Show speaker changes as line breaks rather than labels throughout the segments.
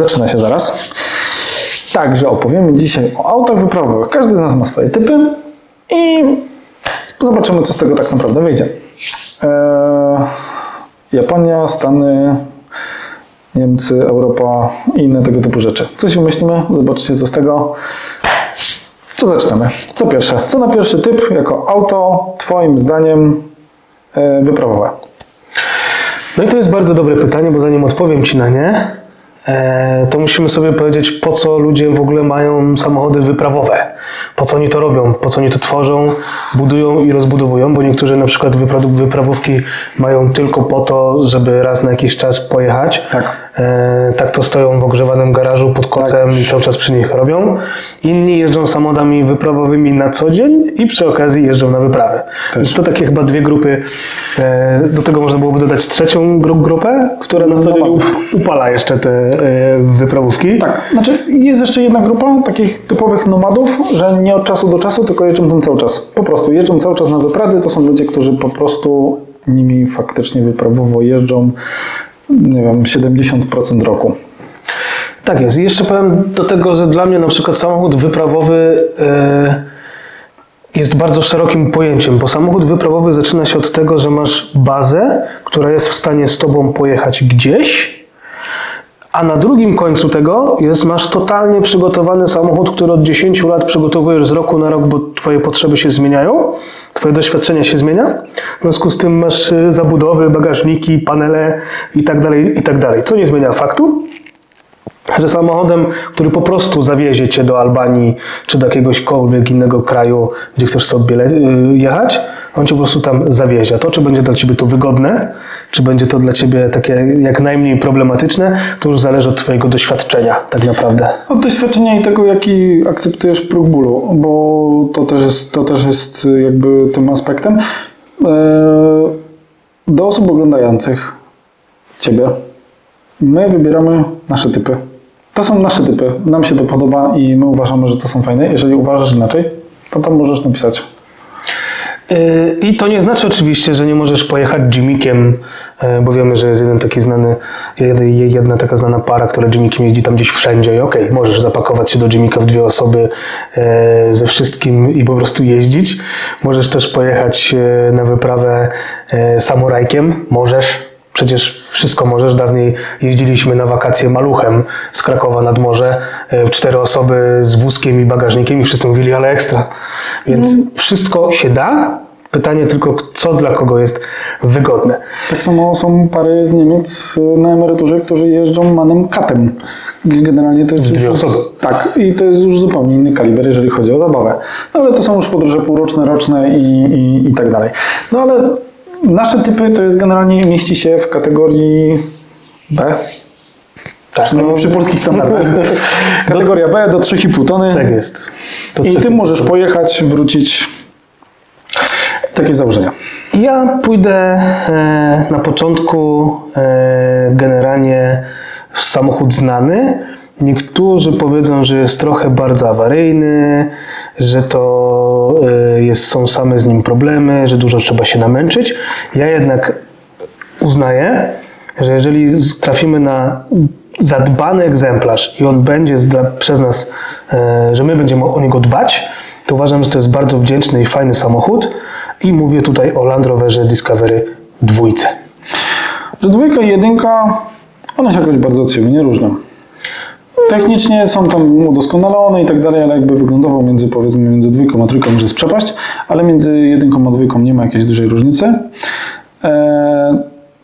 Zaczyna się zaraz. Także opowiemy dzisiaj o autach wyprawowych. Każdy z nas ma swoje typy i zobaczymy, co z tego tak naprawdę wyjdzie. Eee, Japonia, Stany, Niemcy, Europa i inne tego typu rzeczy. Coś wymyślimy, zobaczycie co z tego. Co zaczynamy? Co pierwsze? Co na pierwszy typ jako auto, Twoim zdaniem, e, wyprawowe?
No i to jest bardzo dobre pytanie, bo zanim odpowiem Ci na nie, to musimy sobie powiedzieć, po co ludzie w ogóle mają samochody wyprawowe. Po co oni to robią, po co oni to tworzą, budują i rozbudowują, bo niektórzy na przykład wypra- wyprawówki mają tylko po to, żeby raz na jakiś czas pojechać.
Tak.
E, tak to stoją w ogrzewanym garażu pod kocem i cały czas przy nich robią. Inni jeżdżą samochodami wyprawowymi na co dzień i przy okazji jeżdżą na wyprawy. Więc to takie chyba dwie grupy. E, do tego można byłoby dodać trzecią gru- grupę, która na co dzień up- upala jeszcze te e, wyprawówki.
Tak, znaczy jest jeszcze jedna grupa takich typowych nomadów, że nie od czasu do czasu, tylko jeżdżą tam cały czas. Po prostu jeżdżą cały czas na wyprawy. To są ludzie, którzy po prostu nimi faktycznie wyprawowo jeżdżą, nie wiem, 70% roku.
Tak jest. I jeszcze powiem do tego, że dla mnie na przykład samochód wyprawowy e, jest bardzo szerokim pojęciem, bo samochód wyprawowy zaczyna się od tego, że masz bazę, która jest w stanie z tobą pojechać gdzieś, a na drugim końcu tego jest, masz totalnie przygotowany samochód, który od 10 lat przygotowujesz z roku na rok, bo twoje potrzeby się zmieniają, twoje doświadczenie się zmienia. W związku z tym masz y, zabudowy, bagażniki, panele i tak dalej, i tak. Co nie zmienia faktu, że samochodem, który po prostu zawiezie cię do Albanii czy do jakiegośkolwiek innego kraju, gdzie chcesz sobie y, jechać, on cię po prostu tam zawiezie. To, czy będzie dla ciebie to wygodne, czy będzie to dla ciebie takie jak najmniej problematyczne, to już zależy od twojego doświadczenia tak naprawdę.
Od doświadczenia i tego, jaki akceptujesz próg bólu, bo to też jest, to też jest jakby tym aspektem. Eee, Do osób oglądających Ciebie, my wybieramy nasze typy. To są nasze typy. Nam się to podoba i my uważamy, że to są fajne. Jeżeli uważasz inaczej, to tam możesz napisać.
Yy, I to nie znaczy oczywiście, że nie możesz pojechać Jimikiem, yy, bo wiemy, że jest jeden taki znany, jed- jedna taka znana para, która Jimikiem jeździ tam gdzieś wszędzie i okej, możesz zapakować się do Jimika w dwie osoby yy, ze wszystkim i po prostu jeździć. Możesz też pojechać na wyprawę samurajkiem, możesz. Przecież wszystko możesz. Dawniej jeździliśmy na wakacje maluchem z Krakowa nad morze. e, Cztery osoby z wózkiem i bagażnikiem i wszyscy mówili, ale ekstra. Więc wszystko się da. Pytanie tylko, co dla kogo jest wygodne.
Tak samo są pary z Niemiec y, na emeryturze, którzy jeżdżą manem katem. Generalnie to jest
Dwie
już,
osoby.
Tak, i to jest już zupełnie inny kaliber, jeżeli chodzi o zabawę. No ale to są już podróże półroczne, roczne i, i, i tak dalej. No ale nasze typy to jest generalnie mieści się w kategorii B.
Tak,
Przynajmniej przy polskich standardach. Kategoria B do 3,5 tony.
tak jest. To
I ty możesz pojechać, wrócić. Takie założenia.
Ja pójdę e, na początku e, generalnie w samochód znany. Niektórzy powiedzą, że jest trochę bardzo awaryjny, że to e, jest, są same z nim problemy, że dużo trzeba się namęczyć. Ja jednak uznaję, że jeżeli trafimy na zadbany egzemplarz i on będzie przez nas, e, że my będziemy o niego dbać, to uważam, że to jest bardzo wdzięczny i fajny samochód. I mówię tutaj o Land Roverze Discovery dwójce.
Że dwójka i jedynka, one się jakoś bardzo od siebie nie różnią. Technicznie są tam udoskonalone i tak dalej, ale jakby wyglądowo między powiedzmy między dwójką a trójką już jest przepaść, ale między jedynką a dwójką nie ma jakiejś dużej różnicy. Eee,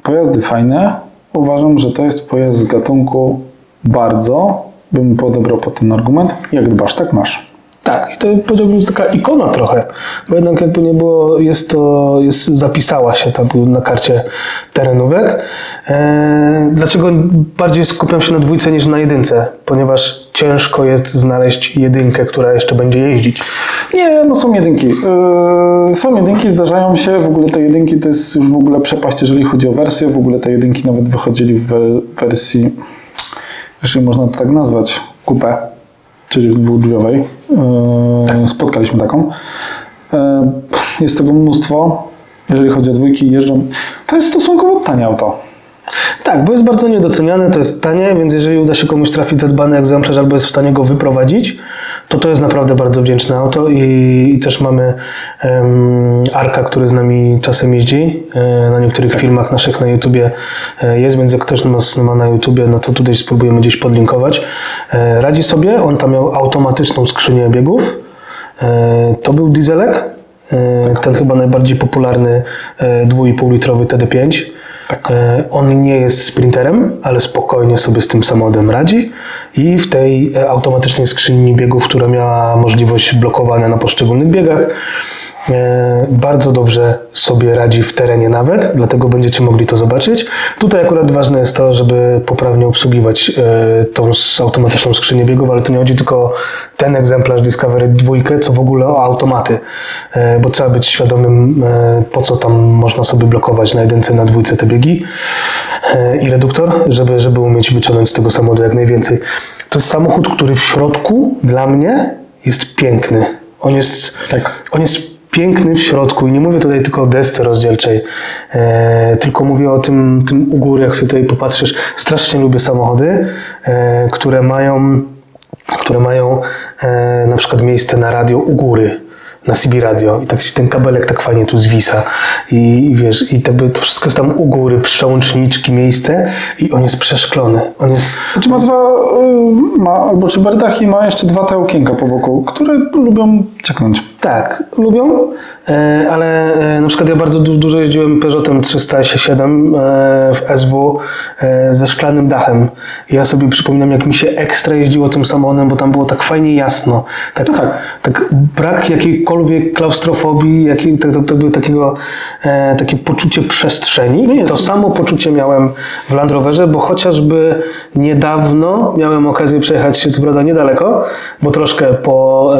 pojazdy fajne. Uważam, że to jest pojazd z gatunku bardzo, bym podebrał pod ten argument, jak dbasz, tak masz.
Tak, i to powiedziałbym, że taka ikona trochę, bo jednak jakby nie było, jest to, jest, zapisała się tam na karcie terenówek. Eee, dlaczego bardziej skupiam się na dwójce niż na jedynce? Ponieważ ciężko jest znaleźć jedynkę, która jeszcze będzie jeździć.
Nie, no są jedynki. Yy, są jedynki, zdarzają się. W ogóle te jedynki to jest już w ogóle przepaść, jeżeli chodzi o wersję. W ogóle te jedynki nawet wychodzili w we- wersji, jeśli można to tak nazwać, coupé, czyli dwudrzwiowej. Yy, Spotkaliśmy taką. Yy, Jest tego mnóstwo. Jeżeli chodzi o dwójki, jeżdżą. To jest stosunkowo tanie auto.
Tak, bo jest bardzo niedoceniane, to jest tanie, więc jeżeli uda się komuś trafić zadbany egzemplarz albo jest w stanie go wyprowadzić, to to jest naprawdę bardzo wdzięczne auto i, i też mamy em, Arka, który z nami czasem jeździ. E, na niektórych filmach naszych na YouTubie e, jest, więc jak ktoś nas ma na YouTubie, no to tutaj spróbujemy gdzieś podlinkować. E, radzi sobie, on tam miał automatyczną skrzynię biegów. E, to był dieselek, e, ten chyba najbardziej popularny e, 2,5 litrowy TD5. E, On nie jest sprinterem, ale spokojnie sobie z tym samochodem radzi i w tej automatycznej skrzyni biegów, która miała możliwość blokowania na poszczególnych biegach, bardzo dobrze sobie radzi w terenie nawet, dlatego będziecie mogli to zobaczyć. Tutaj akurat ważne jest to, żeby poprawnie obsługiwać e, tą automatyczną skrzynię biegów, ale to nie chodzi tylko o ten egzemplarz Discovery 2, co w ogóle o automaty, e, bo trzeba być świadomym, e, po co tam można sobie blokować na jedynce, na dwójce te biegi e, i reduktor, żeby, żeby umieć wyciągnąć z tego samochodu jak najwięcej. To jest samochód, który w środku dla mnie jest piękny. On jest,
Tak.
on jest piękny w środku i nie mówię tutaj tylko o desce rozdzielczej, e, tylko mówię o tym, tym u góry, jak sobie tutaj popatrzysz. Strasznie lubię samochody, e, które mają, które mają e, na przykład miejsce na radio u góry na CB radio i tak się ten kabelek tak fajnie tu zwisa i, i wiesz, i jakby to wszystko jest tam u góry, przełączniczki, miejsce i on jest przeszklony. On jest,
Czy ma dwa, y, ma, albo czy berdach i ma jeszcze dwa te okienka po boku, które lubią cieknąć.
Tak, lubią, e, ale e, na przykład ja bardzo du- dużo jeździłem Peugeotem 307 e, w SW ze szklanym dachem. Ja sobie przypominam, jak mi się ekstra jeździło tym samochodem, bo tam było tak fajnie jasno. Tak,
tak.
tak brak jakiejkolwiek klaustrofobii, jakiej, tak, tak, tak, takiego, e, takie poczucie przestrzeni.
No.
To samo poczucie miałem w Land Roverze, bo chociażby niedawno miałem okazję przejechać się, co prawda niedaleko, bo troszkę po,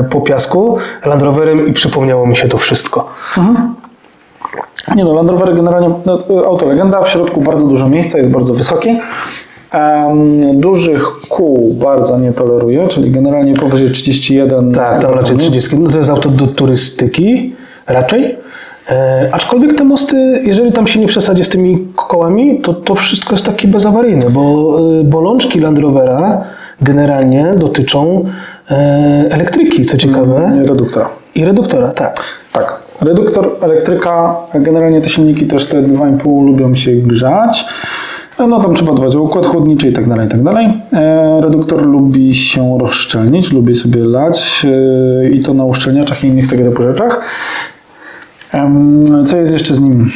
e, po piasku Land Roverem i przypomniało mi się to wszystko.
Nie no, Land Rover generalnie no, auto legenda, w środku bardzo dużo miejsca, jest bardzo wysoki. Dużych kół bardzo nie toleruje, czyli generalnie powyżej 31.
Tak, tam raczej 30. No to jest auto do turystyki raczej. E, aczkolwiek te mosty, jeżeli tam się nie przesadzi z tymi kołami, to to wszystko jest takie bezawaryjne, bo e, bolączki Land Rovera generalnie dotyczą e, elektryki, co ciekawe,
Nie reduktora.
i reduktora, tak.
Tak. Reduktor, elektryka, generalnie te silniki też te 2,5 lubią się grzać. No tam trzeba dbać o układ chłodniczy i tak dalej, i tak dalej. E, Reduktor lubi się rozszczelnić, lubi sobie lać e, i to na uszczelniaczach i innych tego typu rzeczach. Co jest jeszcze z nim?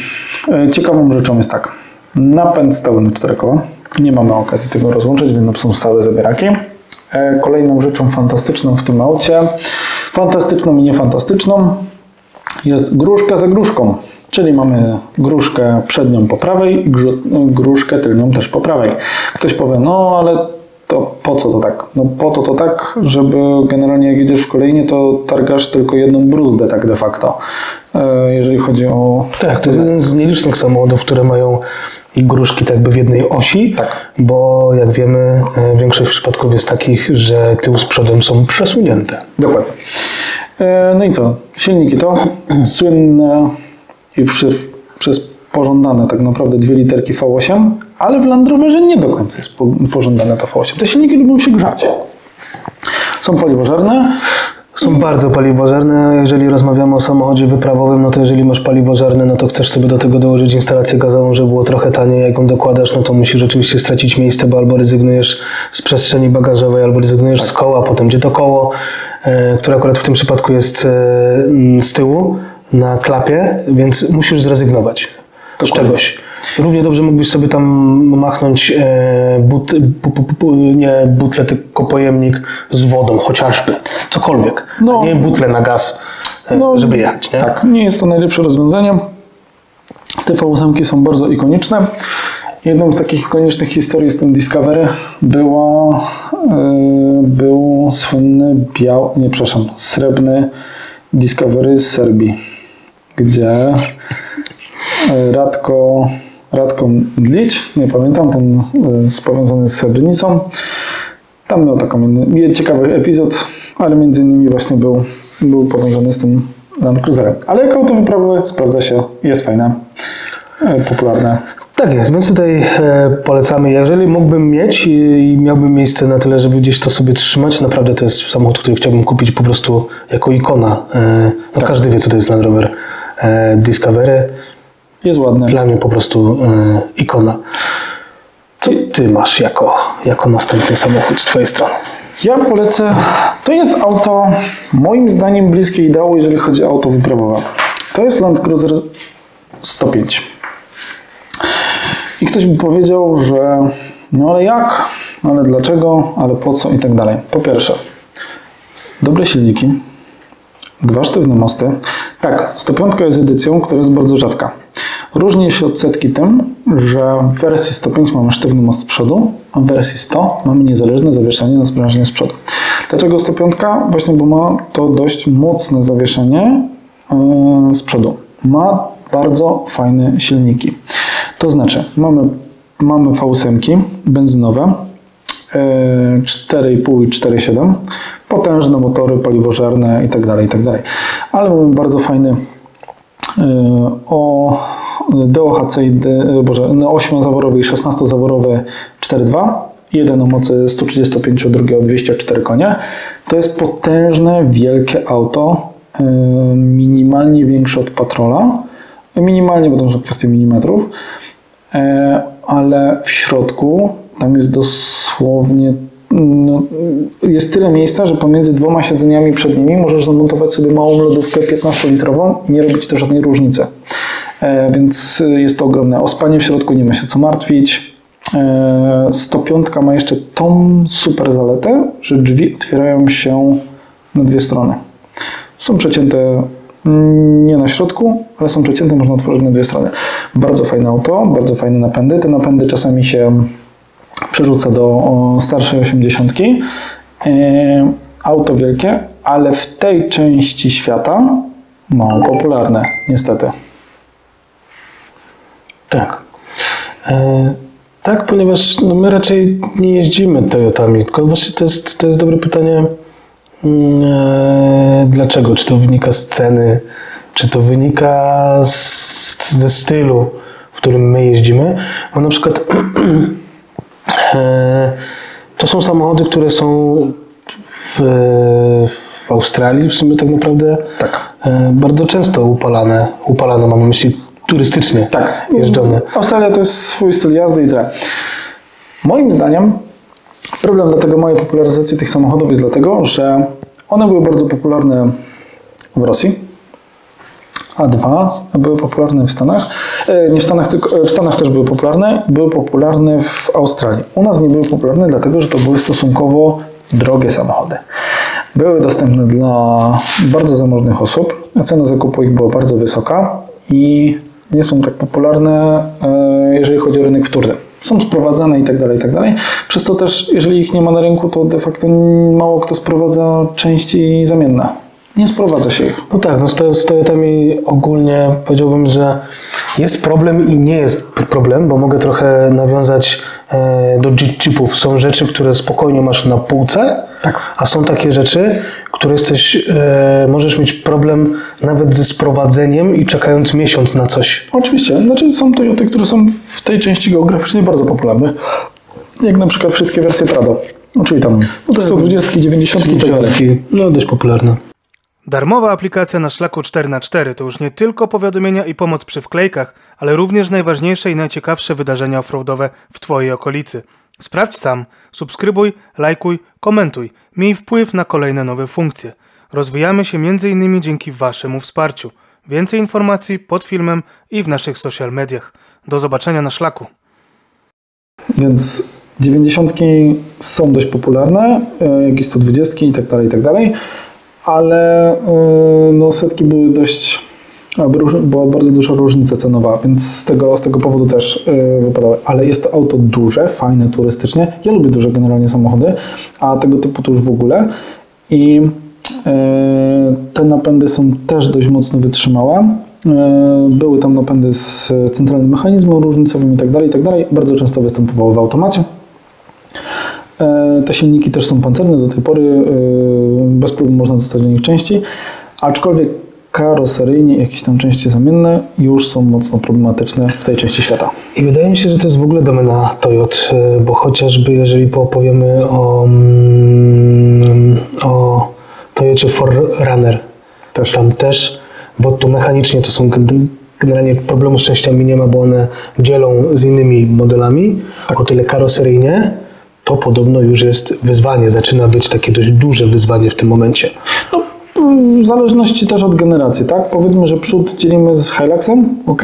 E, Ciekawą rzeczą jest tak. Napęd stały na cztery koła. Nie mamy okazji tego rozłączyć, więc są stałe zabieraki. Kolejną rzeczą fantastyczną w tym aucie, fantastyczną i niefantastyczną, jest gruszka za gruszką. Czyli mamy gruszkę przednią po prawej i gruszkę tylnią też po prawej. Ktoś powie, no ale to po co to tak? No po to to tak, żeby generalnie jak jedziesz w kolejnie, to targasz tylko jedną bruzdę tak de facto. E, Jeżeli chodzi o...
Tak, to jest jeden z nielicznych samochodów, które mają gruszki tak jakby w jednej osi,
Tak.
bo jak wiemy, e, większość przypadków jest takich, że tył z przodem są przesunięte.
Dokładnie. E, No i co? Silniki to słynne i przez pożądane tak naprawdę dwie literki V8, ale w Land Roverze nie do końca jest po, pożądane to V8. Te silniki lubią się grzać. Są paliwożerne.
Są bardzo paliwożerne. Jeżeli rozmawiamy o samochodzie wyprawowym, no to jeżeli masz paliwożerne, no to chcesz sobie do tego dołożyć instalację gazową, żeby było trochę taniej. Jak ją dokładasz, no to musisz rzeczywiście stracić miejsce, bo albo rezygnujesz z przestrzeni bagażowej, albo rezygnujesz z koła, potem gdzie to koło, e, które akurat w tym przypadku jest e, z tyłu na klapie, więc musisz zrezygnować z czegoś. Równie dobrze mógłbyś sobie tam machnąć e, but, bu, bu, bu, nie butlę, tylko pojemnik z wodą, chociażby. Cokolwiek.
No.
Nie butlę na gaz, e, żeby jechać. Nie?
Tak, nie jest to najlepsze rozwiązanie. Te V8 są bardzo ikoniczne. Jedną z takich ikonicznych historii z tym Discovery była, yy, był słynny biały, nie przepraszam, srebrny Discovery z Serbii, gdzie yy, Radko, Radko Mdlić, nie pamiętam, ten yy, powiązany z Srebrenicą, tam miał taką ciekawy epizod, ale między innymi właśnie był, był powiązany z tym Land Cruiserem. Ale jako auto wyprawowe sprawdza się, jest fajne, e, popularne.
Tak jest, więc tutaj e, polecamy. Jeżeli mógłbym mieć i, miałbym miejsce na tyle, żeby gdzieś to sobie trzymać, naprawdę to jest samochód, który chciałbym kupić po prostu jako ikona. E, no Każdy wie, co to jest Land Rover e, Discovery.
Jest ładny.
Dla mnie po prostu e, ikona. Co ty masz jako, jako następny samochód z twojej strony?
Ja polecę. To jest auto, moim zdaniem, bliskie ideału, jeżeli chodzi o auto wyprawowe. To jest Land Cruiser 105. I ktoś by powiedział, że no ale jak, ale dlaczego, ale po co i tak dalej. Po pierwsze, dobre silniki, dwa sztywne mosty. Tak, 105 jest edycją, która jest bardzo rzadka. Różni się od setki tym, że w wersji 105 mamy sztywny most z przodu, a w wersji 100 mamy niezależne zawieszenie na sprężynie z przodu. Dlaczego 105? Właśnie, bo ma to dość mocne zawieszenie yy, z przodu. Ma bardzo fajne silniki. To znaczy, mamy, mamy V8 benzynowe, 4,5 i 4,7, potężne motory paliwożerne itd., itd. Ale mamy bardzo fajny yy, o DOHC, yy, Boże, 8-zaworowy i 16-zaworowy 4.2, jeden o mocy 135, drugi o 204 konie. To jest potężne, wielkie auto, minimalnie większe od Patrola, minimalnie, bo to są kwestie milimetrów, E, ale w środku tam jest dosłownie no, jest tyle miejsca, że pomiędzy dwoma siedzeniami przednimi możesz zamontować sobie małą lodówkę 15-litrową i nie robić to żadnej różnicy. E, więc jest to ogromne. O spanie w środku nie ma się co martwić. E, 105 ma jeszcze tą super zaletę, że drzwi otwierają się na dwie strony. Są przecięte nie na środku, ale są przecięte, można otworzyć na dwie strony. Bardzo fajne auto, bardzo fajne napędy. Te napędy czasami się przerzuca do starszej 80. E, auto wielkie, ale w tej części świata mało popularne, niestety.
Tak. E, tak, ponieważ no, my raczej nie jeździmy Toyotami, tylko właśnie to jest, to jest dobre pytanie, mm, e, dlaczego? Czy to wynika z ceny, czy to wynika z, ze stylu, w którym my jeździmy? Bo na przykład to są samochody, które są w, w Australii w sumie tak naprawdę
Tak.
e, bardzo często upalane, upalane mam na myśli turystycznie
Tak.
jeżdżone.
Australia to jest swój styl jazdy i tyle. Moim zdaniem problem dlatego mojej popularyzacji tych samochodów jest dlatego, że one były bardzo popularne w Rosji, a dwa były popularne w Stanach. E, Nie w Stanach, tylko e, w Stanach też były popularne, były popularne w Australii. U nas nie były popularne, dlatego że to były stosunkowo drogie samochody. Były dostępne dla bardzo zamożnych osób, cena zakupu ich była bardzo wysoka i nie są tak popularne, e, jeżeli chodzi o rynek wtórny. Są sprowadzane i tak dalej, i tak dalej. Przez to też, jeżeli ich nie ma na rynku, to de facto mało kto sprowadza części zamienne. Nie sprowadza się ich.
No tak, no z, to, z Toyotami ogólnie powiedziałbym, że jest problem i nie jest problem, bo mogę trochę nawiązać e, do Jeepów. Są rzeczy, które spokojnie masz na półce,
Tak.
a są takie rzeczy, które jesteś, e, możesz mieć problem nawet ze sprowadzeniem i czekając miesiąc na coś.
Oczywiście, znaczy są Toyoty, które są w tej części geograficznej bardzo popularne. Jak na przykład wszystkie wersje Prado. No, czyli tam 120, 90 i tak dalej.
No dość popularne.
Darmowa aplikacja na szlaku 4x4 to już nie tylko powiadomienia i pomoc przy wklejkach, ale również najważniejsze i najciekawsze wydarzenia offroadowe w Twojej okolicy. Sprawdź sam, subskrybuj, lajkuj, komentuj, miej wpływ na kolejne nowe funkcje. Rozwijamy się m.in. dzięki Waszemu wsparciu. Więcej informacji pod filmem i w naszych social mediach. Do zobaczenia na szlaku.
Więc 90 są dość popularne, e, jak i 120 i tak dalej, i tak dalej, ale e, no, setki były dość, była bardzo duża różnica cenowa, więc z tego, z tego powodu też e, wypadały. Ale jest to auto duże, fajne turystycznie. Ja lubię duże generalnie samochody, a tego typu to już w ogóle. I e, te napędy są też dość mocno wytrzymałe. Były tam napędy z centralnym mechanizmem różnicowym i tak dalej, i tak dalej. Bardzo często występowały w automacie. E, Te silniki też są pancerne do tej pory, e, bez problemu można dostać do nich części, aczkolwiek karoseryjnie jakieś tam części zamienne już są mocno problematyczne w tej części świata.
I wydaje mi się, że to jest w ogóle domena Toyot, y, bo chociażby jeżeli poopowiemy o, mm, o Toyocie Forerunner,
Też.
tam też, bo tu mechanicznie to są gen- generalnie problemu z częściami nie ma, bo one dzielą z innymi modelami, o tyle karoseryjnie to podobno już jest wyzwanie, zaczyna być takie dość duże wyzwanie w tym momencie.
No, w zależności też od generacji, tak? Powiedzmy, że przód dzielimy z Hiluxem, ok?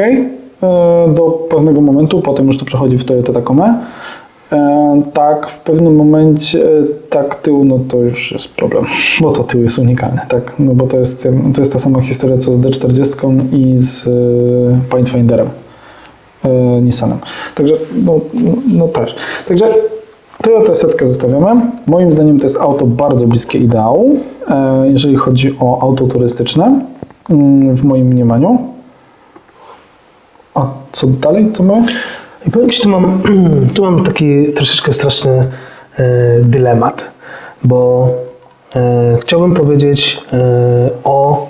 Do pewnego momentu, potem już to przechodzi w Toyota Tacoma. E, Tak, w pewnym momencie e, tak tył, no to już jest problem, bo to tył jest unikalny, tak? No bo to jest, to jest ta sama historia co z D40 i z e, Pathfinderem. e, Nissanem. Także, no, no, no też. Także Toyota setkę zostawiamy. Moim zdaniem to jest auto bardzo bliskie ideału, e, jeżeli chodzi o auto turystyczne, mm, w moim mniemaniu. A co dalej, co my?
I powiem Ci, tu mam, tu mam taki troszeczkę straszny e, dylemat, bo e, chciałbym powiedzieć o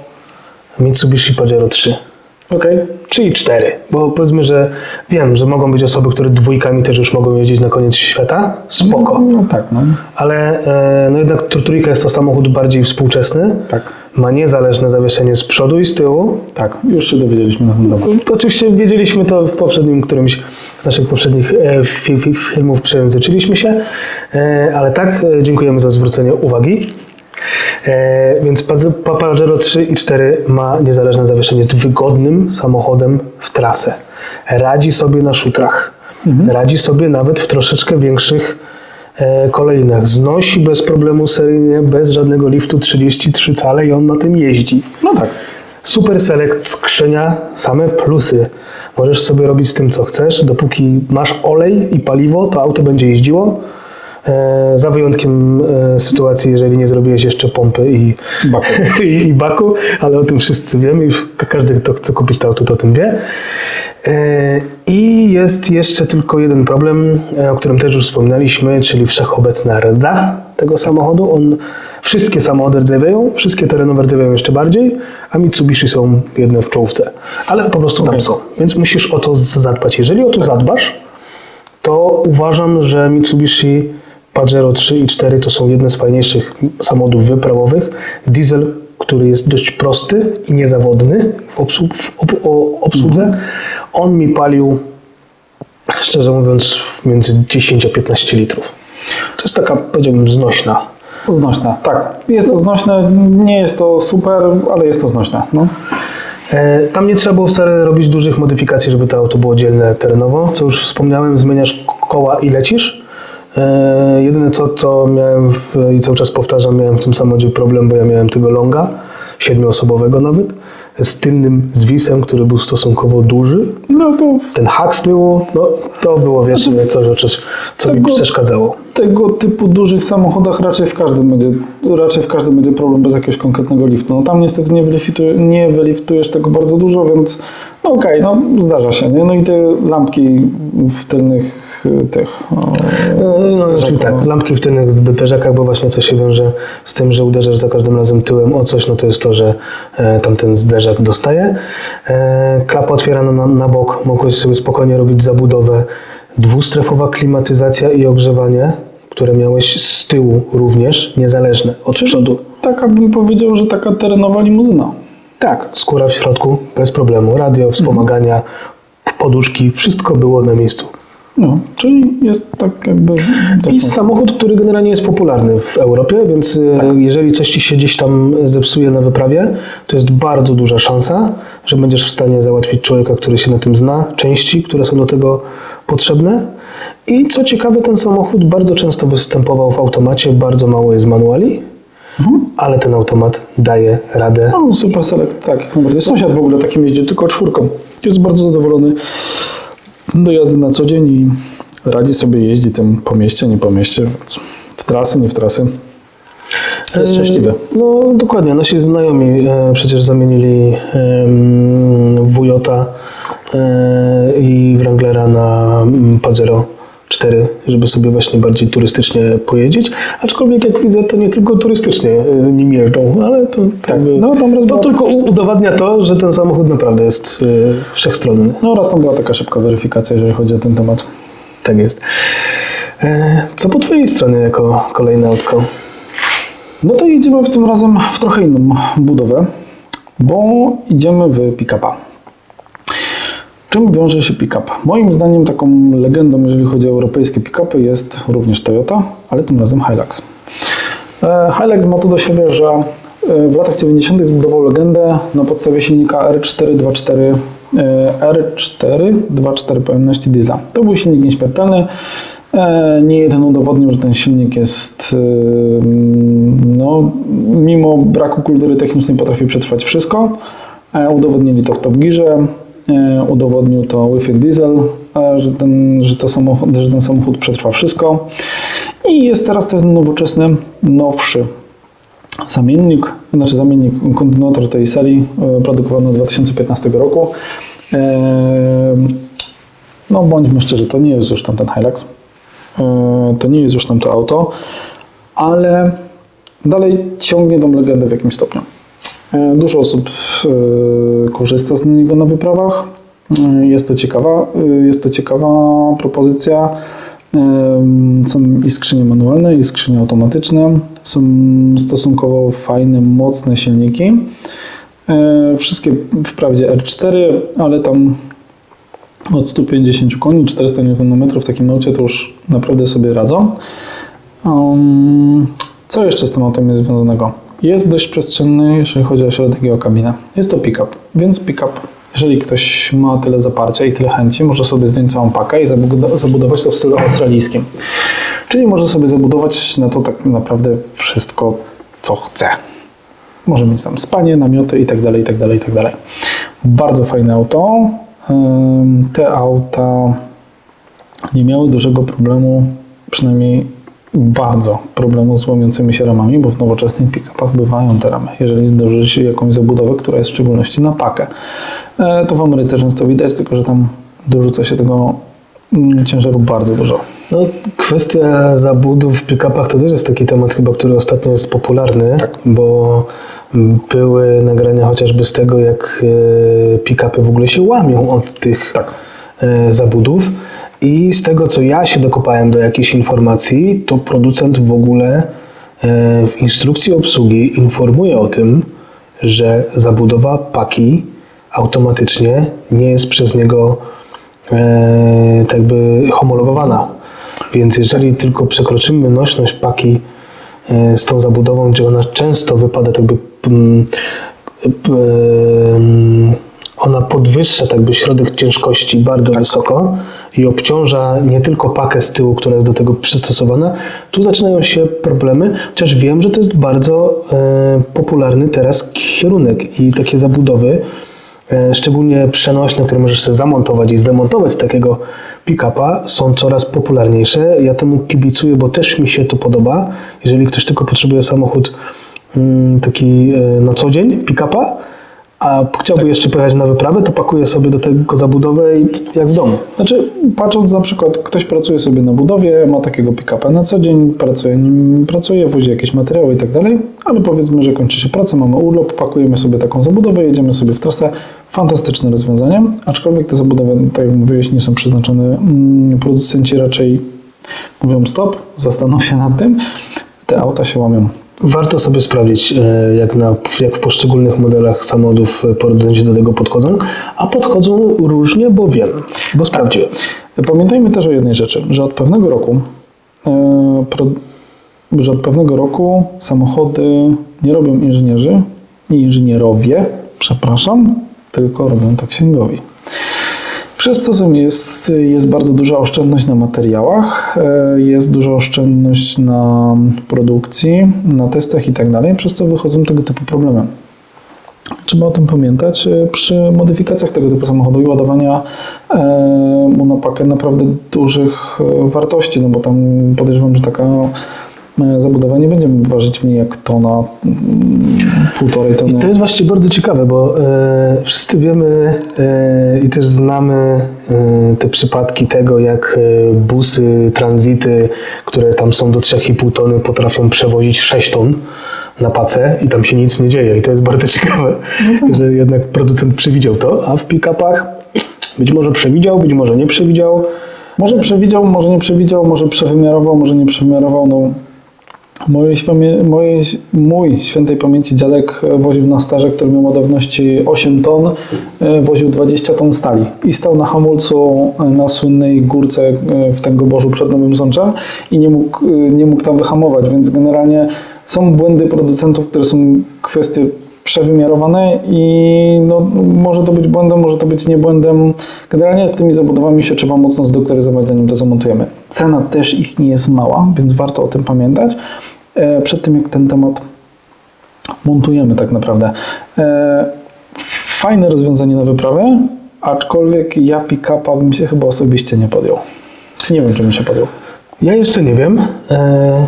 Mitsubishi Pajero 3.
Okej.
3 i 4, bo powiedzmy, że wiem, że mogą być osoby, które dwójkami też już mogą jeździć na koniec świata, spoko.
No tak, no.
Ale e, no jednak tr- trójka jest to samochód bardziej współczesny,
Tak,
ma niezależne zawieszenie z przodu i z tyłu,
tak. Już się dowiedzieliśmy na ten temat.
to oczywiście wiedzieliśmy to w poprzednim którymś z naszych poprzednich e, fi, fi, filmów, przejęzyczyliśmy się, e, ale tak, e, dziękujemy za zwrócenie uwagi. E, więc Pajero 3 i 4 ma niezależne zawieszenie, jest wygodnym samochodem w trasę. Radzi sobie na szutrach, radzi sobie nawet w troszeczkę większych e, kolejnach. Znosi bez problemu seryjnie, bez żadnego liftu 33 cale i on na tym jeździ.
No tak.
Super Select skrzynia, same plusy. Możesz sobie robić z tym, co chcesz. Dopóki masz olej i paliwo, to auto będzie jeździło. E, za wyjątkiem e, sytuacji, jeżeli nie zrobiłeś jeszcze pompy i
Baku.
i, i baku, ale o tym wszyscy wiemy i każdy, kto chce kupić to auto, to o tym wie. E, I jest jeszcze tylko jeden problem, o którym też już wspominaliśmy, czyli wszechobecna rdza tego samochodu. On, wszystkie samochody rdzewiają, wszystkie terenowe rdzewiają jeszcze bardziej, a Mitsubishi są jedne w czołówce. Ale po prostu tam
Okej.
są, więc musisz o to zadbać. Jeżeli o to zadbasz, to uważam, że Mitsubishi Pajero 3 i 4 to są jedne z fajniejszych samochodów wyprawowych. Diesel, który jest dość prosty i niezawodny w, obsłu- w ob- obsłudze. On mi palił, szczerze mówiąc, między 10 a 15 litrów. To jest taka, powiedziałbym, znośna.
Znośne, tak. Jest to znośne, nie jest to super, ale jest to znośne. No.
E, Tam nie trzeba było wcale robić dużych modyfikacji, żeby to auto było dzielne terenowo. Co już wspomniałem, zmieniasz koła i lecisz. E, Jedyne co to miałem w, i cały czas powtarzam, miałem w tym samochodzie problem, bo ja miałem tego longa, siedmioosobowego nawet, z tylnym zwisem, który był stosunkowo duży.
no to
Ten hak z tyłu, no to było wiecznie coś, o czymś, co mi
Tego-
przeszkadzało.
tego typu dużych samochodach raczej w każdym będzie, raczej w każdym będzie problem bez jakiegoś konkretnego liftu. No tam niestety nie, wyliftu, nie wyliftujesz tego bardzo dużo, więc no okej, no zdarza się, nie? No i te lampki w tylnych tych... O,
No, no, czyli tak, lampki w tylnych zderzakach, bo właśnie co się wiąże z tym, że uderzasz za każdym razem tyłem o coś, no to jest to, że e, tamten zderzak dostaje. E, klapa otwierana na, na bok, mogłeś sobie spokojnie robić zabudowę. Dwustrefowa klimatyzacja i ogrzewanie, które miałeś z tyłu również, niezależne od przodu.
taka bym powiedział, że taka terenowa limuzyna.
Tak, skóra w środku, bez problemu. Radio, wspomagania, poduszki, wszystko było na miejscu.
No, czyli jest tak jakby...
I samochód, który generalnie jest popularny w Europie, więc e, jeżeli coś ci się gdzieś tam zepsuje na wyprawie, to jest bardzo duża szansa, że będziesz w stanie załatwić człowieka, który się na tym zna, części, które są do tego potrzebne. I co ciekawe, ten samochód bardzo często występował w automacie, bardzo mało jest manuali, ale ten automat daje radę.
No, super select, tak. Sąsiad w ogóle takim jeździ, tylko czwórką. Jest bardzo zadowolony do jazdy na co dzień i radzi sobie jeździ tym po mieście, nie po mieście, w trasy, nie w trasy. Jest
E,
szczęśliwy.
No dokładnie, nasi znajomi e, przecież zamienili Wujota e, i Wranglera na mm, Pajero 4, żeby sobie właśnie bardziej turystycznie pojeździć. Aczkolwiek jak widzę, to nie tylko turystycznie e, nim jeżdżą, ale to, to, jakby,
no tam raz
to
była-
tylko udowadnia to, że ten samochód naprawdę jest e, wszechstronny.
No oraz tam była taka szybka weryfikacja, jeżeli chodzi o ten temat.
Tak jest. E, Co po Twojej stronie jako kolejne autko?
No to idziemy w tym razem w trochę inną budowę, bo idziemy w pick-upa. Czym wiąże się pick-up? Moim zdaniem taką legendą, jeżeli chodzi o europejskie pick-upy, jest również Toyota, ale tym razem Hilux. E, Hilux ma to do siebie, że e, w latach 90. zbudował legendę na podstawie silnika R424 e, R424 pojemności diesla. To był silnik nieśmiertelny. Nie jeden udowodnił, że ten silnik jest, no, mimo braku kultury technicznej potrafi przetrwać wszystko. Udowodnili to w Top Gearze, udowodnił to Wi-Fi Diesel, e, że ten, że, to samochód, że ten samochód przetrwa wszystko. I jest teraz ten nowoczesny, nowszy zamiennik, znaczy zamiennik, kontynuator tej serii, e, produkowany od 2015 roku. E, No bądźmy szczerzy, to nie jest już tam ten Hilux, E, to nie jest już tam to auto, ale dalej ciągnie tą legendę w jakimś stopniu. E, Dużo osób e, korzysta z niego na wyprawach. E, Jest to ciekawa, jest to ciekawa propozycja. Są i skrzynie manualne, i skrzynie automatyczne. Są stosunkowo fajne, mocne silniki. Wszystkie wprawdzie R4, ale tam od 150 koni, 400 Nm w takim aucie to już naprawdę sobie radzą. Um, co jeszcze z tym autem jest związanego? Jest dość przestrzenny, jeżeli chodzi o środek i o kabinę. Jest to pick-up, więc pick-up, jeżeli ktoś ma tyle zaparcia i tyle chęci, może sobie zdjąć całą pakę i zabudo- zabudować to w stylu australijskim. Czyli może sobie zabudować na to tak naprawdę wszystko, co chce. Może mieć tam spanie, namioty i tak dalej, i tak dalej, i tak dalej. Bardzo fajne auto. Te auta nie miały dużego problemu, przynajmniej bardzo problemu z łamiącymi się ramami, bo w nowoczesnych pick-upach bywają te ramy. Jeżeli zdąży się jakąś zabudowę, która jest w szczególności na pakę, E, to w Ameryce często widać, tylko że tam dorzuca się tego ciężaru bardzo dużo.
No, kwestia zabudów w pick-upach to też jest taki temat chyba, który ostatnio jest popularny, bo były nagrania chociażby z tego, jak e, pick-upy w ogóle się łamią od tych
Tak.
e, zabudów. I z tego, co ja się dokopałem do jakiejś informacji, to producent w ogóle e, w instrukcji obsługi informuje o tym, że zabudowa paki automatycznie nie jest przez niego e, tak by homologowana. Więc jeżeli tylko przekroczymy nośność paki e, z tą zabudową, gdzie ona często wypada tak by mm, em, ona podwyższa tak by środek ciężkości bardzo wysoko i obciąża nie tylko pakę z tyłu, która jest do tego przystosowana, tu zaczynają się problemy, chociaż wiem, że to jest bardzo e, popularny teraz kierunek i takie zabudowy, e, szczególnie przenośne, które możesz sobie zamontować i zdemontować z takiego pick-upa, są coraz popularniejsze. Ja temu kibicuję, bo też mi się to podoba. Jeżeli ktoś tylko potrzebuje samochód mm, taki e, na co dzień, pick-upa, a chciałby jeszcze pojechać na wyprawę, to pakuje sobie do tego zabudowę i jak w domu.
Znaczy, patrząc na przykład, ktoś pracuje sobie na budowie, ma takiego pick-upa na co dzień, pracuje nim, pracuje, wozi jakieś materiały i tak dalej, ale powiedzmy, że kończy się praca, mamy urlop, pakujemy sobie taką zabudowę, jedziemy sobie w trasę. Fantastyczne rozwiązanie, aczkolwiek te zabudowy, tak jak mówiłeś, nie są przeznaczone. Mm, Producenci raczej mówią stop, zastanów się nad tym. Te auta się łamią.
Warto sobie sprawdzić, e, jak, na, jak w poszczególnych modelach samochodów e, producenci do tego podchodzą, a podchodzą różnie, bo wiem, bo sprawdziłem.
Pamiętajmy też o jednej rzeczy, że od pewnego roku, e, że od pewnego roku samochody nie robią inżynierzy, nie inżynierowie, przepraszam, tylko robią to księgowi. Przez co są- jest, jest bardzo duża oszczędność na materiałach, e, jest duża oszczędność na produkcji, na testach i tak dalej, przez co wychodzą tego typu problemy. Trzeba o tym pamiętać e, przy modyfikacjach tego typu samochodu i ładowania e, mu na pakę naprawdę dużych wartości, no bo tam podejrzewam, że taka zabudowa nie będzie ważyć mniej jak tona, mm, półtorej tony.
To jest właśnie bardzo ciekawe, bo e, wszyscy wiemy e, i też znamy e, te przypadki tego, jak busy, tranzyty, które tam są do 3,5 tony, potrafią przewozić 6 ton na pacę i tam się nic nie dzieje. I to jest bardzo ciekawe, że jednak producent przewidział to, a w pick-upach być może przewidział, być może nie przewidział.
Może przewidział, może nie przewidział, może przewymiarował, może nie przewymiarował. No, świamie- moje, mój świętej pamięci dziadek e, woził na starze, który miał ładowności 8 ton, e, woził 20 ton stali i stał na hamulcu e, na słynnej górce w Tęgoborzu przed Nowym Sączem i nie mógł, nie mógł tam wyhamować, więc generalnie są błędy producentów, które są kwestie przewymiarowane i no, może to być błędem, może to być nie błędem. Generalnie z tymi zabudowami się trzeba mocno zdoktoryzować, zanim to zamontujemy. Cena też ich nie jest mała, więc warto o tym pamiętać e, przed tym, jak ten temat montujemy tak naprawdę. E, fajne rozwiązanie na wyprawę, aczkolwiek ja pick-upa bym się chyba osobiście nie podjął. Nie wiem, czy bym się podjął.
Ja jeszcze nie wiem. E,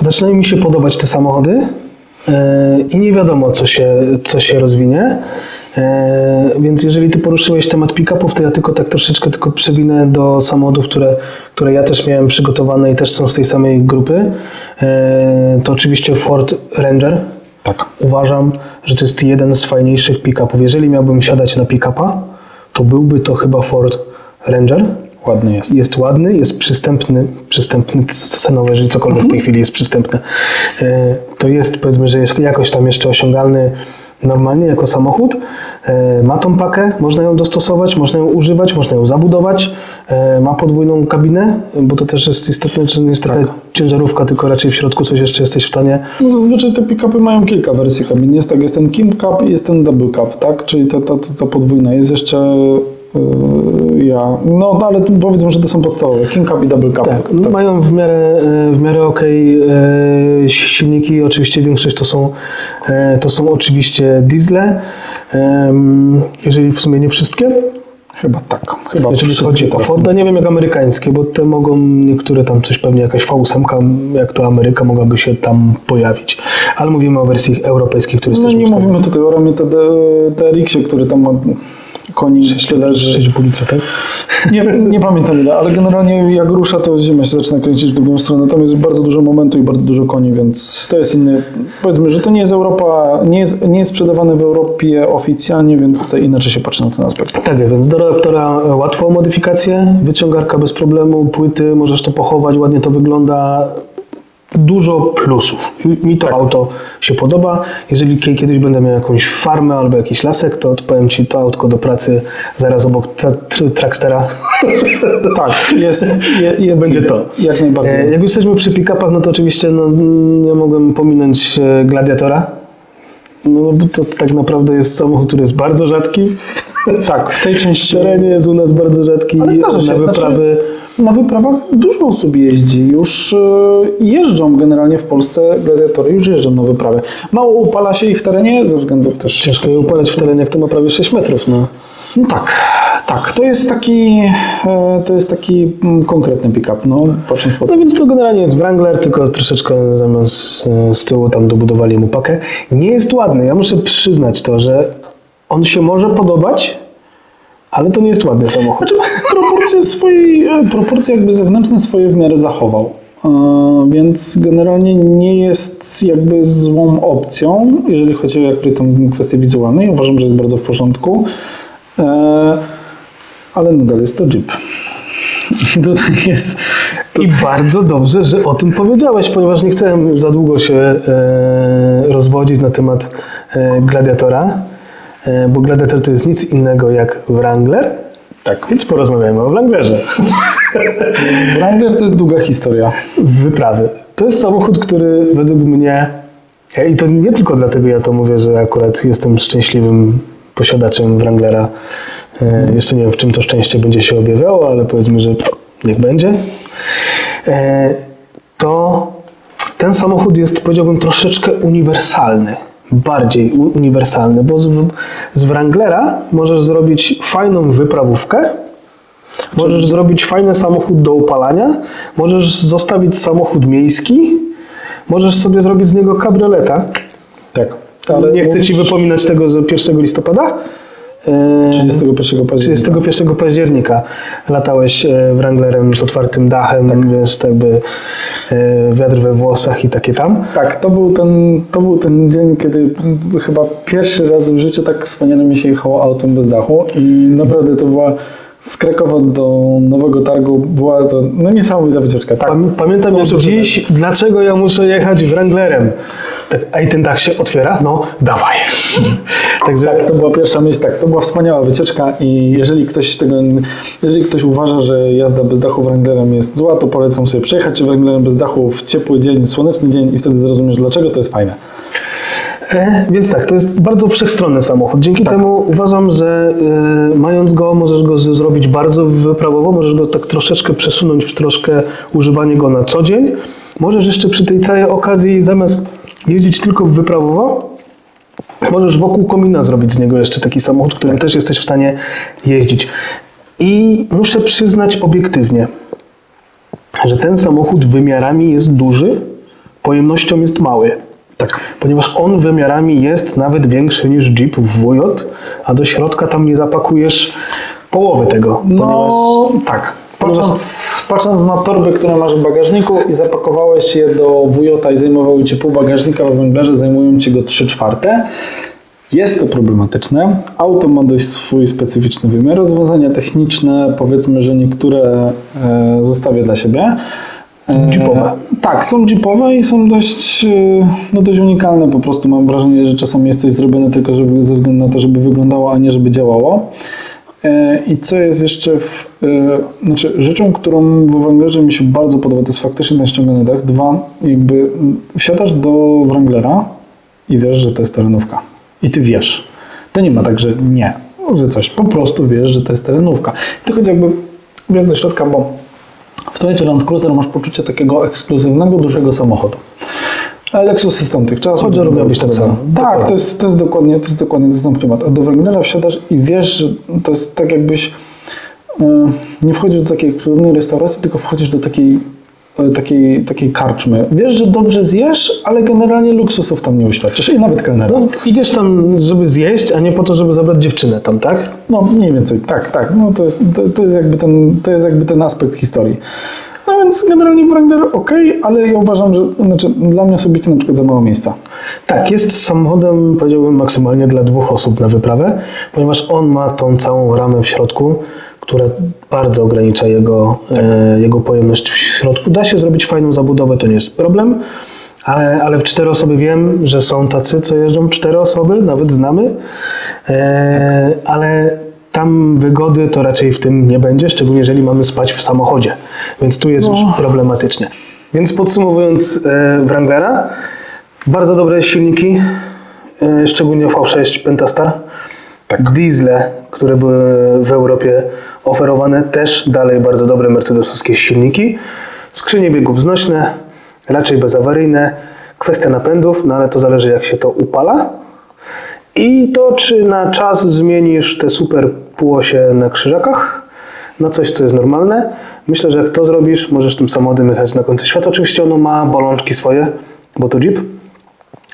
zaczynają mi się podobać te samochody i nie wiadomo, co się, co się rozwinie. E, więc jeżeli ty poruszyłeś temat pick-upów, to ja tylko tak troszeczkę tylko przewinę do samochodów, które, które ja też miałem przygotowane i też są z tej samej grupy. E, to oczywiście Ford Ranger.
Tak.
Uważam, że to jest jeden z fajniejszych pick-upów. Jeżeli miałbym siadać na pick-upa, to byłby to chyba Ford Ranger.
Ładny jest.
Jest ładny, jest przystępny, przystępny cenowo, jeżeli cokolwiek w tej chwili jest przystępne. E, To jest, powiedzmy, że jest jakoś tam jeszcze osiągalny normalnie jako samochód. E, Ma tą pakę, można ją dostosować, można ją używać, można ją zabudować. E, Ma podwójną kabinę, bo to też jest istotne, że nie jest taka ciężarówka, tylko raczej w środku coś jeszcze jesteś w stanie
No zazwyczaj te pick-upy mają kilka wersji kabin. Jest tak, jest ten Kim Cup i jest ten Double Cup, tak? Czyli ta, ta, ta, ta podwójna. Jest jeszcze ja. No, no ale powiedzmy, że to są podstawowe. Kim Cup i Double Cup.
Tak, no, mają w miarę, w miarę okej e, silniki, oczywiście większość to są, e, to są oczywiście diesle, jeżeli w sumie nie wszystkie.
Chyba tak. Chyba
Jeżeli
wszystkie
chodzi o. Forda, nie wiem jak amerykańskie, bo te mogą niektóre tam coś pewnie jakaś V8, jak to Ameryka mogłaby się tam pojawić. Ale mówimy o wersji europejskiej, które
No
jesteśmy
nie
w stanie-
mówimy tutaj o ramie Riksie, który tam ma koni tyle, że...
6,5 litra, tak?
Nie, nie pamiętam ile, ale generalnie jak rusza, to ziemia się zaczyna kręcić w drugą stronę. Tam jest bardzo dużo momentu i bardzo dużo koni, więc to jest inny. Powiedzmy, że to nie jest Europa, nie jest, nie jest sprzedawane w Europie oficjalnie, więc tutaj inaczej się patrzy na ten aspekt.
Tak, więc do reaktora łatwo modyfikację, wyciągarka bez problemu, płyty, możesz to pochować, ładnie to wygląda. Dużo plusów. Mi- to auto się podoba. Jeżeli kie- kiedyś będę miał jakąś farmę albo jakiś lasek, to powiem Ci to autko do pracy zaraz obok tra- tr- Trackstera.
Tak, jest, je, jest
Będzie to.
Jak najbardziej.
E, Jak jesteśmy przy pick-upach, no to oczywiście no, nie mogłem pominąć e, Gladiatora. No bo to tak naprawdę jest samochód, który jest bardzo rzadki.
tak, w tej
W
części.
terenie jest u nas bardzo rzadki.
Ale zdarza się.
Na wyprawy.
Znaczy, na wyprawach dużo osób jeździ. Już e, jeżdżą generalnie w Polsce gladiatory, już jeżdżą na wyprawy. Mało upala się ich w terenie ze względu też.
Ciężko je upalać w terenie, jak to ma prawie 6 metrów. No.
No tak, tak. To jest taki, e, to jest taki mm, konkretny pick-up, no, po
no więc to generalnie jest Wrangler, tylko troszeczkę zamiast e, z tyłu tam dobudowali mu pakę. Nie jest ładny. Ja muszę przyznać to, że on się może podobać, ale to nie jest ładny samochód.
Znaczy, proporcje swojej, e, proporcje jakby zewnętrzne swoje w miarę zachował. Więc generalnie nie jest jakby złą opcją, jeżeli chodzi o jakby tą kwestię wizualną. Uważam, że jest bardzo w porządku. Ale nadal jest to Jeep. I tutaj jest...
I bardzo dobrze, że o tym powiedziałeś, ponieważ nie chciałem za długo się e, rozwodzić na temat e, Gladiatora, e, bo Gladiator to jest nic innego jak Wrangler. Tak. Więc porozmawiajmy o Wranglerze.
Wrangler to jest długa historia.
Wyprawy. To jest samochód, który według mnie, i to nie tylko dlatego ja to mówię, że akurat jestem szczęśliwym posiadaczem Wranglera. E, jeszcze nie wiem, w czym to szczęście będzie się objawiało, ale powiedzmy, że niech będzie. E, to ten samochód jest, powiedziałbym, troszeczkę uniwersalny. Bardziej uniwersalny, bo z, z Wranglera możesz zrobić fajną wyprawówkę, Możesz zrobić fajny samochód do upalania, możesz zostawić samochód miejski możesz sobie zrobić z niego kabrioleta.
Tak.
nie chcę Ci wypominać tego z 1 listopada. E,
31 października.
31 października latałeś e, Wranglerem z otwartym dachem, wiesz, tak by e, wiatr we włosach i takie tam.
Tak, to był, ten, to był ten dzień, kiedy chyba pierwszy raz w życiu tak wspaniale mi się jechało autem bez dachu i naprawdę to była z Krakowa do Nowego Targu była to no, niesamowita wycieczka. Tak,
Pam- Pamiętam jak
muszę
dziś, dlaczego ja muszę jechać Wranglerem. Tak, a i ten dach się otwiera? No, dawaj. Także
Tak, to była pierwsza myśl, tak, to była wspaniała wycieczka i jeżeli ktoś tego, jeżeli ktoś uważa, że jazda bez dachu Wranglerem jest zła, to polecam sobie przejechać się Wranglerem bez dachu w ciepły dzień, słoneczny dzień i wtedy zrozumiesz, dlaczego to jest fajne.
E, więc tak, to jest bardzo wszechstronny samochód. Dzięki temu uważam, że e, mając go, możesz go z- zrobić bardzo wyprawowo, możesz go tak troszeczkę przesunąć w troszkę używanie go na co dzień. Możesz jeszcze przy tej całej okazji zamiast jeździć tylko wyprawowo, możesz wokół komina zrobić z niego jeszcze taki samochód, którym też jesteś w stanie jeździć. I muszę przyznać obiektywnie, że ten samochód wymiarami jest duży, pojemnością jest mały.
Tak.
Ponieważ on wymiarami jest nawet większy niż Jeep WJ, a do środka tam nie zapakujesz połowy tego. Ponieważ
No tak. Patrząc, patrząc na torby, które masz w bagażniku i zapakowałeś je do wujota i zajmowały Ci pół bagażnika, w Wranglerze zajmują Ci go 3 czwarte. Jest to problematyczne. Auto ma dość swój specyficzny wymiar. Rozwiązania techniczne, powiedzmy, że niektóre e, zostawię dla siebie. E,
Jeepowe.
Tak, są jeepowe i są dość, e, no dość unikalne. Po prostu mam wrażenie, że czasami jest coś zrobione tylko żeby, ze względu na to, żeby wyglądało, a nie żeby działało. E, I co jest jeszcze, w, e, znaczy rzeczą, którą w Wranglerze mi się bardzo podoba, to jest faktycznie ten ściągany dach. Dwa, jakby mm, wsiadasz do Wranglera i wiesz, że to jest terenówka. I ty wiesz. To nie ma tak, że nie, że coś. Po prostu wiesz, że to jest terenówka. I to chodzi jakby wjazd do środka, bo w Toyocie Land Cruiser masz poczucie takiego ekskluzywnego, dużego samochodu. A Lexusy z tamtych czasów.
Że robiłbyś tak samo.
Tak, to jest, to jest dokładnie to jest dokładnie ten sam klimat. A do Wranglera wsiadasz i wiesz, że to jest tak jakbyś e, nie wchodzisz do takiej ekskluzywnej restauracji, tylko wchodzisz do takiej, e, takiej, takiej karczmy. Wiesz, że dobrze zjesz, ale generalnie luksusów tam nie uświadczysz i nawet kelnera.
no, idziesz tam, żeby zjeść, a nie po to, żeby zabrać dziewczynę tam, tak?
No mniej więcej, tak, tak. No, to, jest, to, to, jest jakby ten, to jest jakby ten aspekt historii. No więc generalnie Wrangler ok, ale ja uważam, że znaczy, dla mnie osobiście na przykład za mało miejsca.
Tak, jest samochodem, powiedziałbym, maksymalnie dla dwóch osób na wyprawę, ponieważ on ma tą całą ramę w środku, która bardzo ogranicza jego, e, jego pojemność w środku. Da się zrobić fajną zabudowę, to nie jest problem, ale, ale w cztery osoby wiem, że są tacy, co jeżdżą cztery osoby, nawet znamy, e, ale tam wygody to raczej w tym nie będzie, szczególnie jeżeli mamy spać w samochodzie, więc tu jest już problematycznie. Więc podsumowując e, Wranglera, bardzo dobre silniki, e, szczególnie V6 Pentastar. Diesle, które były w Europie oferowane, też dalej bardzo dobre mercedesowskie silniki. Skrzynie biegów znośne, raczej bezawaryjne. Kwestia napędów, no ale to zależy jak się to upala. I to, czy na czas zmienisz te super półosie na krzyżakach na coś, co jest normalne. Myślę, że jak to zrobisz, możesz tym samochodem jechać na końcu świata. Oczywiście ono ma bolączki swoje, bo to Jeep.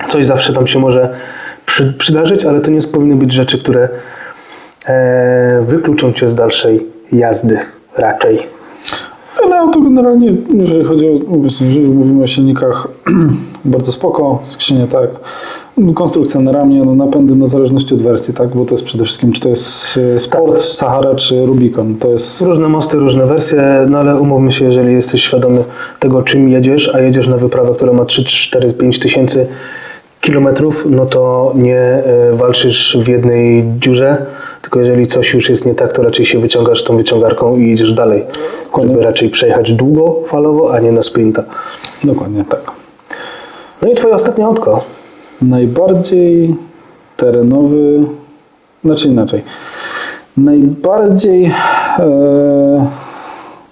Coś zawsze tam się może przy, przydarzyć, ale to nie powinny być rzeczy, które e, wykluczą cię z dalszej jazdy raczej.
Ale auto generalnie, jeżeli chodzi o, właśnie, jeżeli mówimy o silnikach, bardzo spoko, skrzynie tak, konstrukcja na ramię, no napędy no w zależności od wersji, tak, bo to jest przede wszystkim, czy to jest e, Sport, Sahara, czy Rubicon, to jest...
Różne mosty, różne wersje, no ale umówmy się, jeżeli jesteś świadomy tego, czym jedziesz, a jedziesz na wyprawę, która ma 3, 4, 5 tysięcy kilometrów, no to nie e, walczysz w jednej dziurze, tylko jeżeli coś już jest nie tak, to raczej się wyciągasz tą wyciągarką i jedziesz dalej, żeby raczej przejechać długofalowo, a nie na sprinta.
Dokładnie tak.
No i twoje ostatnie autko.
Najbardziej terenowy, znaczy inaczej, najbardziej, e,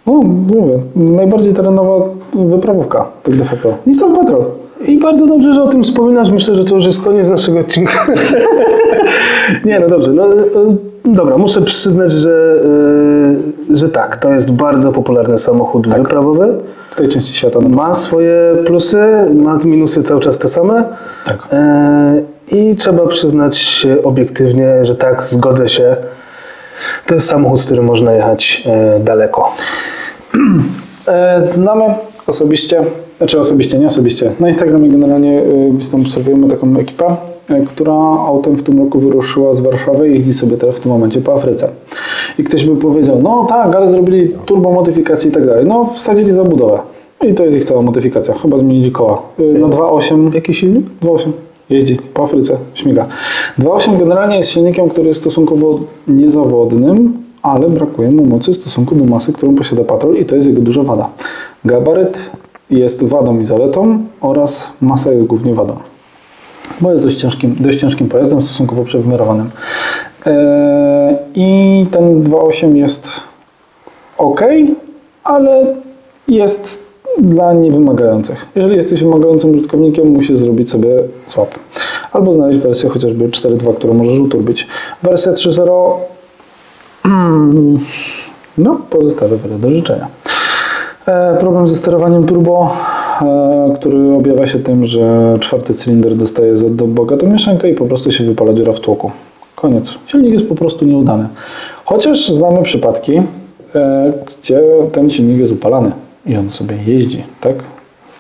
no mówię, najbardziej terenowa wyprawówka, tak de facto. Nissan Patrol.
I bardzo dobrze, że o tym wspominasz. Myślę, że to już jest koniec naszego odcinka. nie, no dobrze. No, e, dobra, muszę przyznać, że, e, że tak, to jest bardzo popularny samochód wyprawowy.
W tej części świata. No.
Ma swoje plusy, ma minusy cały czas te same.
Tak.
E, I trzeba przyznać obiektywnie, że tak, zgodzę się. To jest samochód, który można jechać e, daleko.
E, znamy osobiście, znaczy osobiście, nie osobiście, na Instagramie generalnie e, gdzieś tam obserwujemy taką ekipę, e, która autem w tym roku wyruszyła z Warszawy i jeździ sobie teraz w tym momencie po Afryce. I ktoś by powiedział, no tak, ale zrobili turbomodyfikację i tak dalej. No, wsadzili zabudowę. I to jest ich cała modyfikacja. Chyba zmienili koła. E, Na 2.8.
Jaki silnik?
2.8. Jeździ po Afryce, śmiga. 2.8 generalnie jest silnikiem, który jest stosunkowo niezawodnym, ale brakuje mu mocy w stosunku do masy, którą posiada Patrol i to jest jego duża wada. Gabaryt jest wadą i zaletą oraz masa jest głównie wadą. Bo jest dość ciężkim, dość ciężkim pojazdem, stosunkowo przewymiarowanym. Eee, I ten 2.8 jest ok, ale jest dla niewymagających. Jeżeli jesteś wymagającym użytkownikiem, musisz zrobić sobie swap. Albo znaleźć wersję chociażby 4.2, którą możesz uturbić. Wersja 3.0 mm, no, pozostawia wiele do życzenia. E, problem ze sterowaniem turbo, e, który objawia się tym, że czwarty cylinder dostaje za do mieszankę i po prostu się wypala dziura w tłoku. Koniec. Silnik jest po prostu nieudany. Chociaż znamy przypadki, e, gdzie ten silnik jest upalany i on sobie jeździ, tak?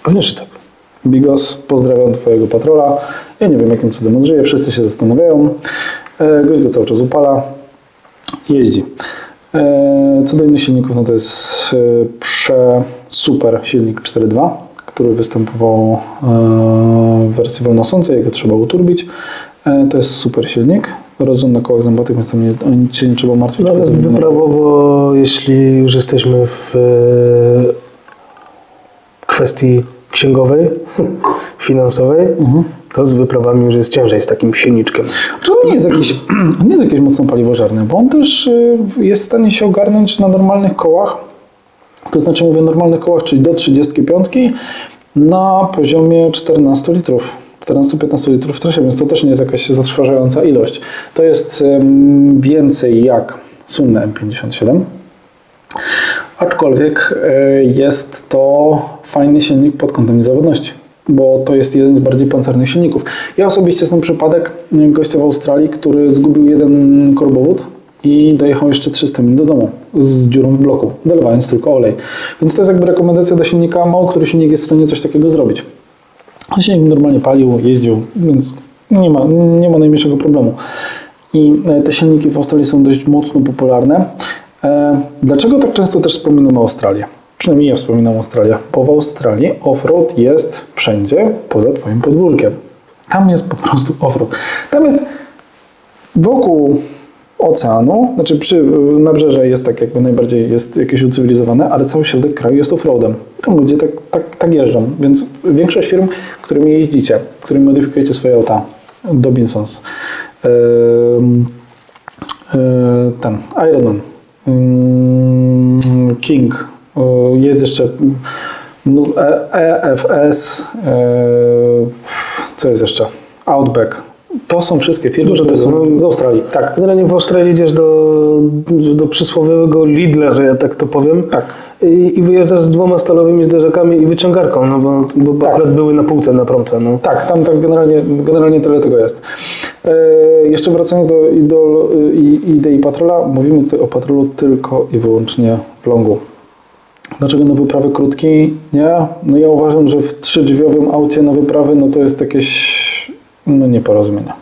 Pewnie, że tak.
Bigos, pozdrawiam Twojego patrola. Ja nie wiem, jakim cudem on żyje, wszyscy się zastanawiają. E, Gość go cały czas upala, jeździ. E, Co do innych silników, no to jest e, prze super silnik 4.2, który występował w wersji wolnosącej, jego trzeba uturbić. To jest super silnik, rozrząd na kołach zębatych, więc tam nie, o nic się nie trzeba martwić.
No, ale wyprawowo, jeśli już jesteśmy w kwestii księgowej, finansowej, to z wyprawami już jest ciężej z takim silniczkiem.
Czy on nie jest jakiś, on nie jest jakiś mocno paliwożerny, bo on też y, jest w stanie się ogarnąć na normalnych kołach, to znaczy mówię normalnych kołach, czyli do 35 na poziomie 14 litrów. 14-15 litrów w trasie, więc to też nie jest jakaś zatrważająca ilość. To jest więcej jak słynne M57, Aczkolwiek e, jest to fajny silnik pod kątem niezawodności, bo to jest jeden z bardziej pancernych silników. Ja osobiście znam przypadek gościa w Australii, który zgubił jeden korbowód i dojechał jeszcze 300 mil do domu z dziurą w bloku, dolewając tylko olej. Więc to jest jakby rekomendacja do silnika, mało który silnik jest w stanie coś takiego zrobić. Silnik normalnie palił, jeździł, więc nie ma, nie ma najmniejszego problemu. I e, te silniki w Australii są dość mocno popularne. E, Dlaczego tak często też wspominamy Australię? Przynajmniej ja wspominam Australię, bo w Australii offroad jest wszędzie poza Twoim podwórkiem. Tam jest po prostu offroad. Tam jest wokół oceanu, znaczy przy nabrzeże jest tak jakby najbardziej jest jakieś ucywilizowane, ale cały środek kraju jest offroadem. Tam ludzie tak, tak, tak jeżdżą, więc większość firm, którymi jeździcie, którymi modyfikujecie swoje auta, Dobinsons, em, e, ten Ironman, King, e, jest jeszcze no, E- EFS, e, co jest jeszcze? Outback. To są wszystkie firmy, które
tego,
są
no.
z Australii. Tak,
Generalnie w Australii idziesz do, do przysłowiowego Lidla, że ja tak to powiem.
Tak.
I, I wyjeżdżasz z dwoma stalowymi zderzakami i wyciągarką, no bo, bo
Tak.
akurat były na półce na promce. No.
Tak, tam tak generalnie, generalnie tyle tego jest. E, jeszcze wracając do idol, i, idei patrola, mówimy tutaj o patrolu tylko i wyłącznie w longu. Dlaczego na wyprawy krótkiej? Nie. No ja uważam, że w trzydrzwiowym aucie na wyprawy, no to jest jakieś no nieporozumienia.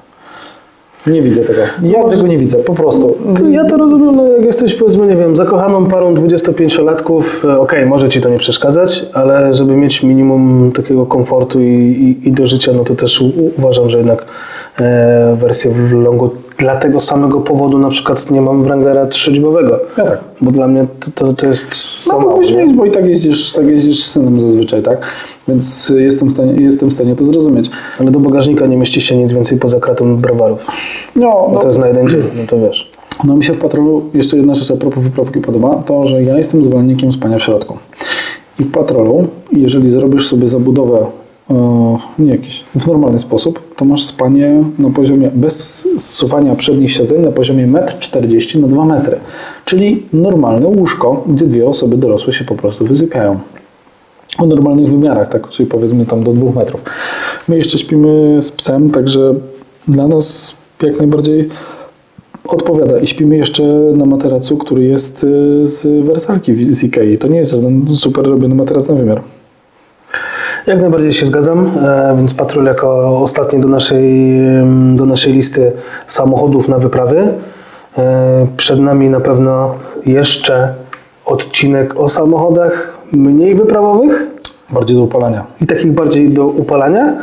Nie widzę tego. Ja tego nie widzę, po prostu.
To ja to rozumiem, no jak jesteś powiedzmy, nie wiem, zakochaną parą 25-latków, e, okej, może ci to nie przeszkadzać, ale żeby mieć minimum takiego komfortu i, i, i do życia, no to też u, uważam, że jednak wersję w longu dla tego samego powodu na przykład nie mam Wranglera trzydźbowego.
Ja tak.
Bo dla mnie to, to, to jest
No
za mało,
mieć, bo i tak jeździsz, tak jeździsz z synem zazwyczaj, tak? Więc jestem w stanie, jestem w stanie to zrozumieć.
Ale do bagażnika nie mieści się nic więcej poza kratą browarów.
No,
Bo
no
to jest na jeden dzień, no to wiesz.
No mi się w patrolu jeszcze jedna rzecz a propos wyprawki podoba, to że ja jestem zwolennikiem spania w środku. I w patrolu, jeżeli zrobisz sobie zabudowę e, nie jakiś, w normalny sposób, to masz spanie na poziomie, bez zsuwania przednich siedzeń, na poziomie 1,40 m na 2 metry. Czyli normalne łóżko, gdzie dwie osoby dorosłe się po prostu wysypiają. O normalnych wymiarach, tak, czyli powiedzmy tam do 2 metrów. My jeszcze śpimy z psem, także dla nas jak najbardziej odpowiada. I śpimy jeszcze na materacu, który jest y, z wersalki z Ikei. To nie jest żaden super robiony materac na wymiar.
Jak najbardziej się zgadzam, e, więc patrol jako ostatni do naszej, do naszej listy samochodów na wyprawy. E, Przed nami na pewno jeszcze odcinek o samochodach mniej wyprawowych
Bardziej do upalania.
i takich bardziej do upalania.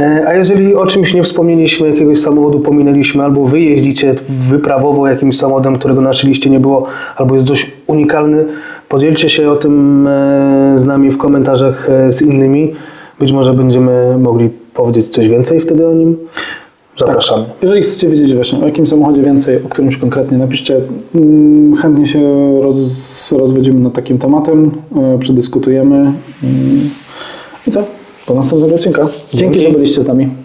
E, A jeżeli o czymś nie wspomnieliśmy, jakiegoś samochodu pominęliśmy, albo wy jeździcie wyprawowo jakimś samochodem, którego na naszej liście nie było, albo jest dość unikalny, podzielcie się o tym e, z nami w komentarzach e, z innymi. Być może będziemy mogli powiedzieć coś więcej wtedy o nim. Zapraszamy.
Jeżeli chcecie wiedzieć właśnie o jakim samochodzie więcej, o którymś konkretnie napiszcie, mm, chętnie się roz, rozwiedzimy nad takim tematem, e, przedyskutujemy. Mm, I co? Do następnego odcinka. Dzięki,
Dzięki.
że byliście z nami.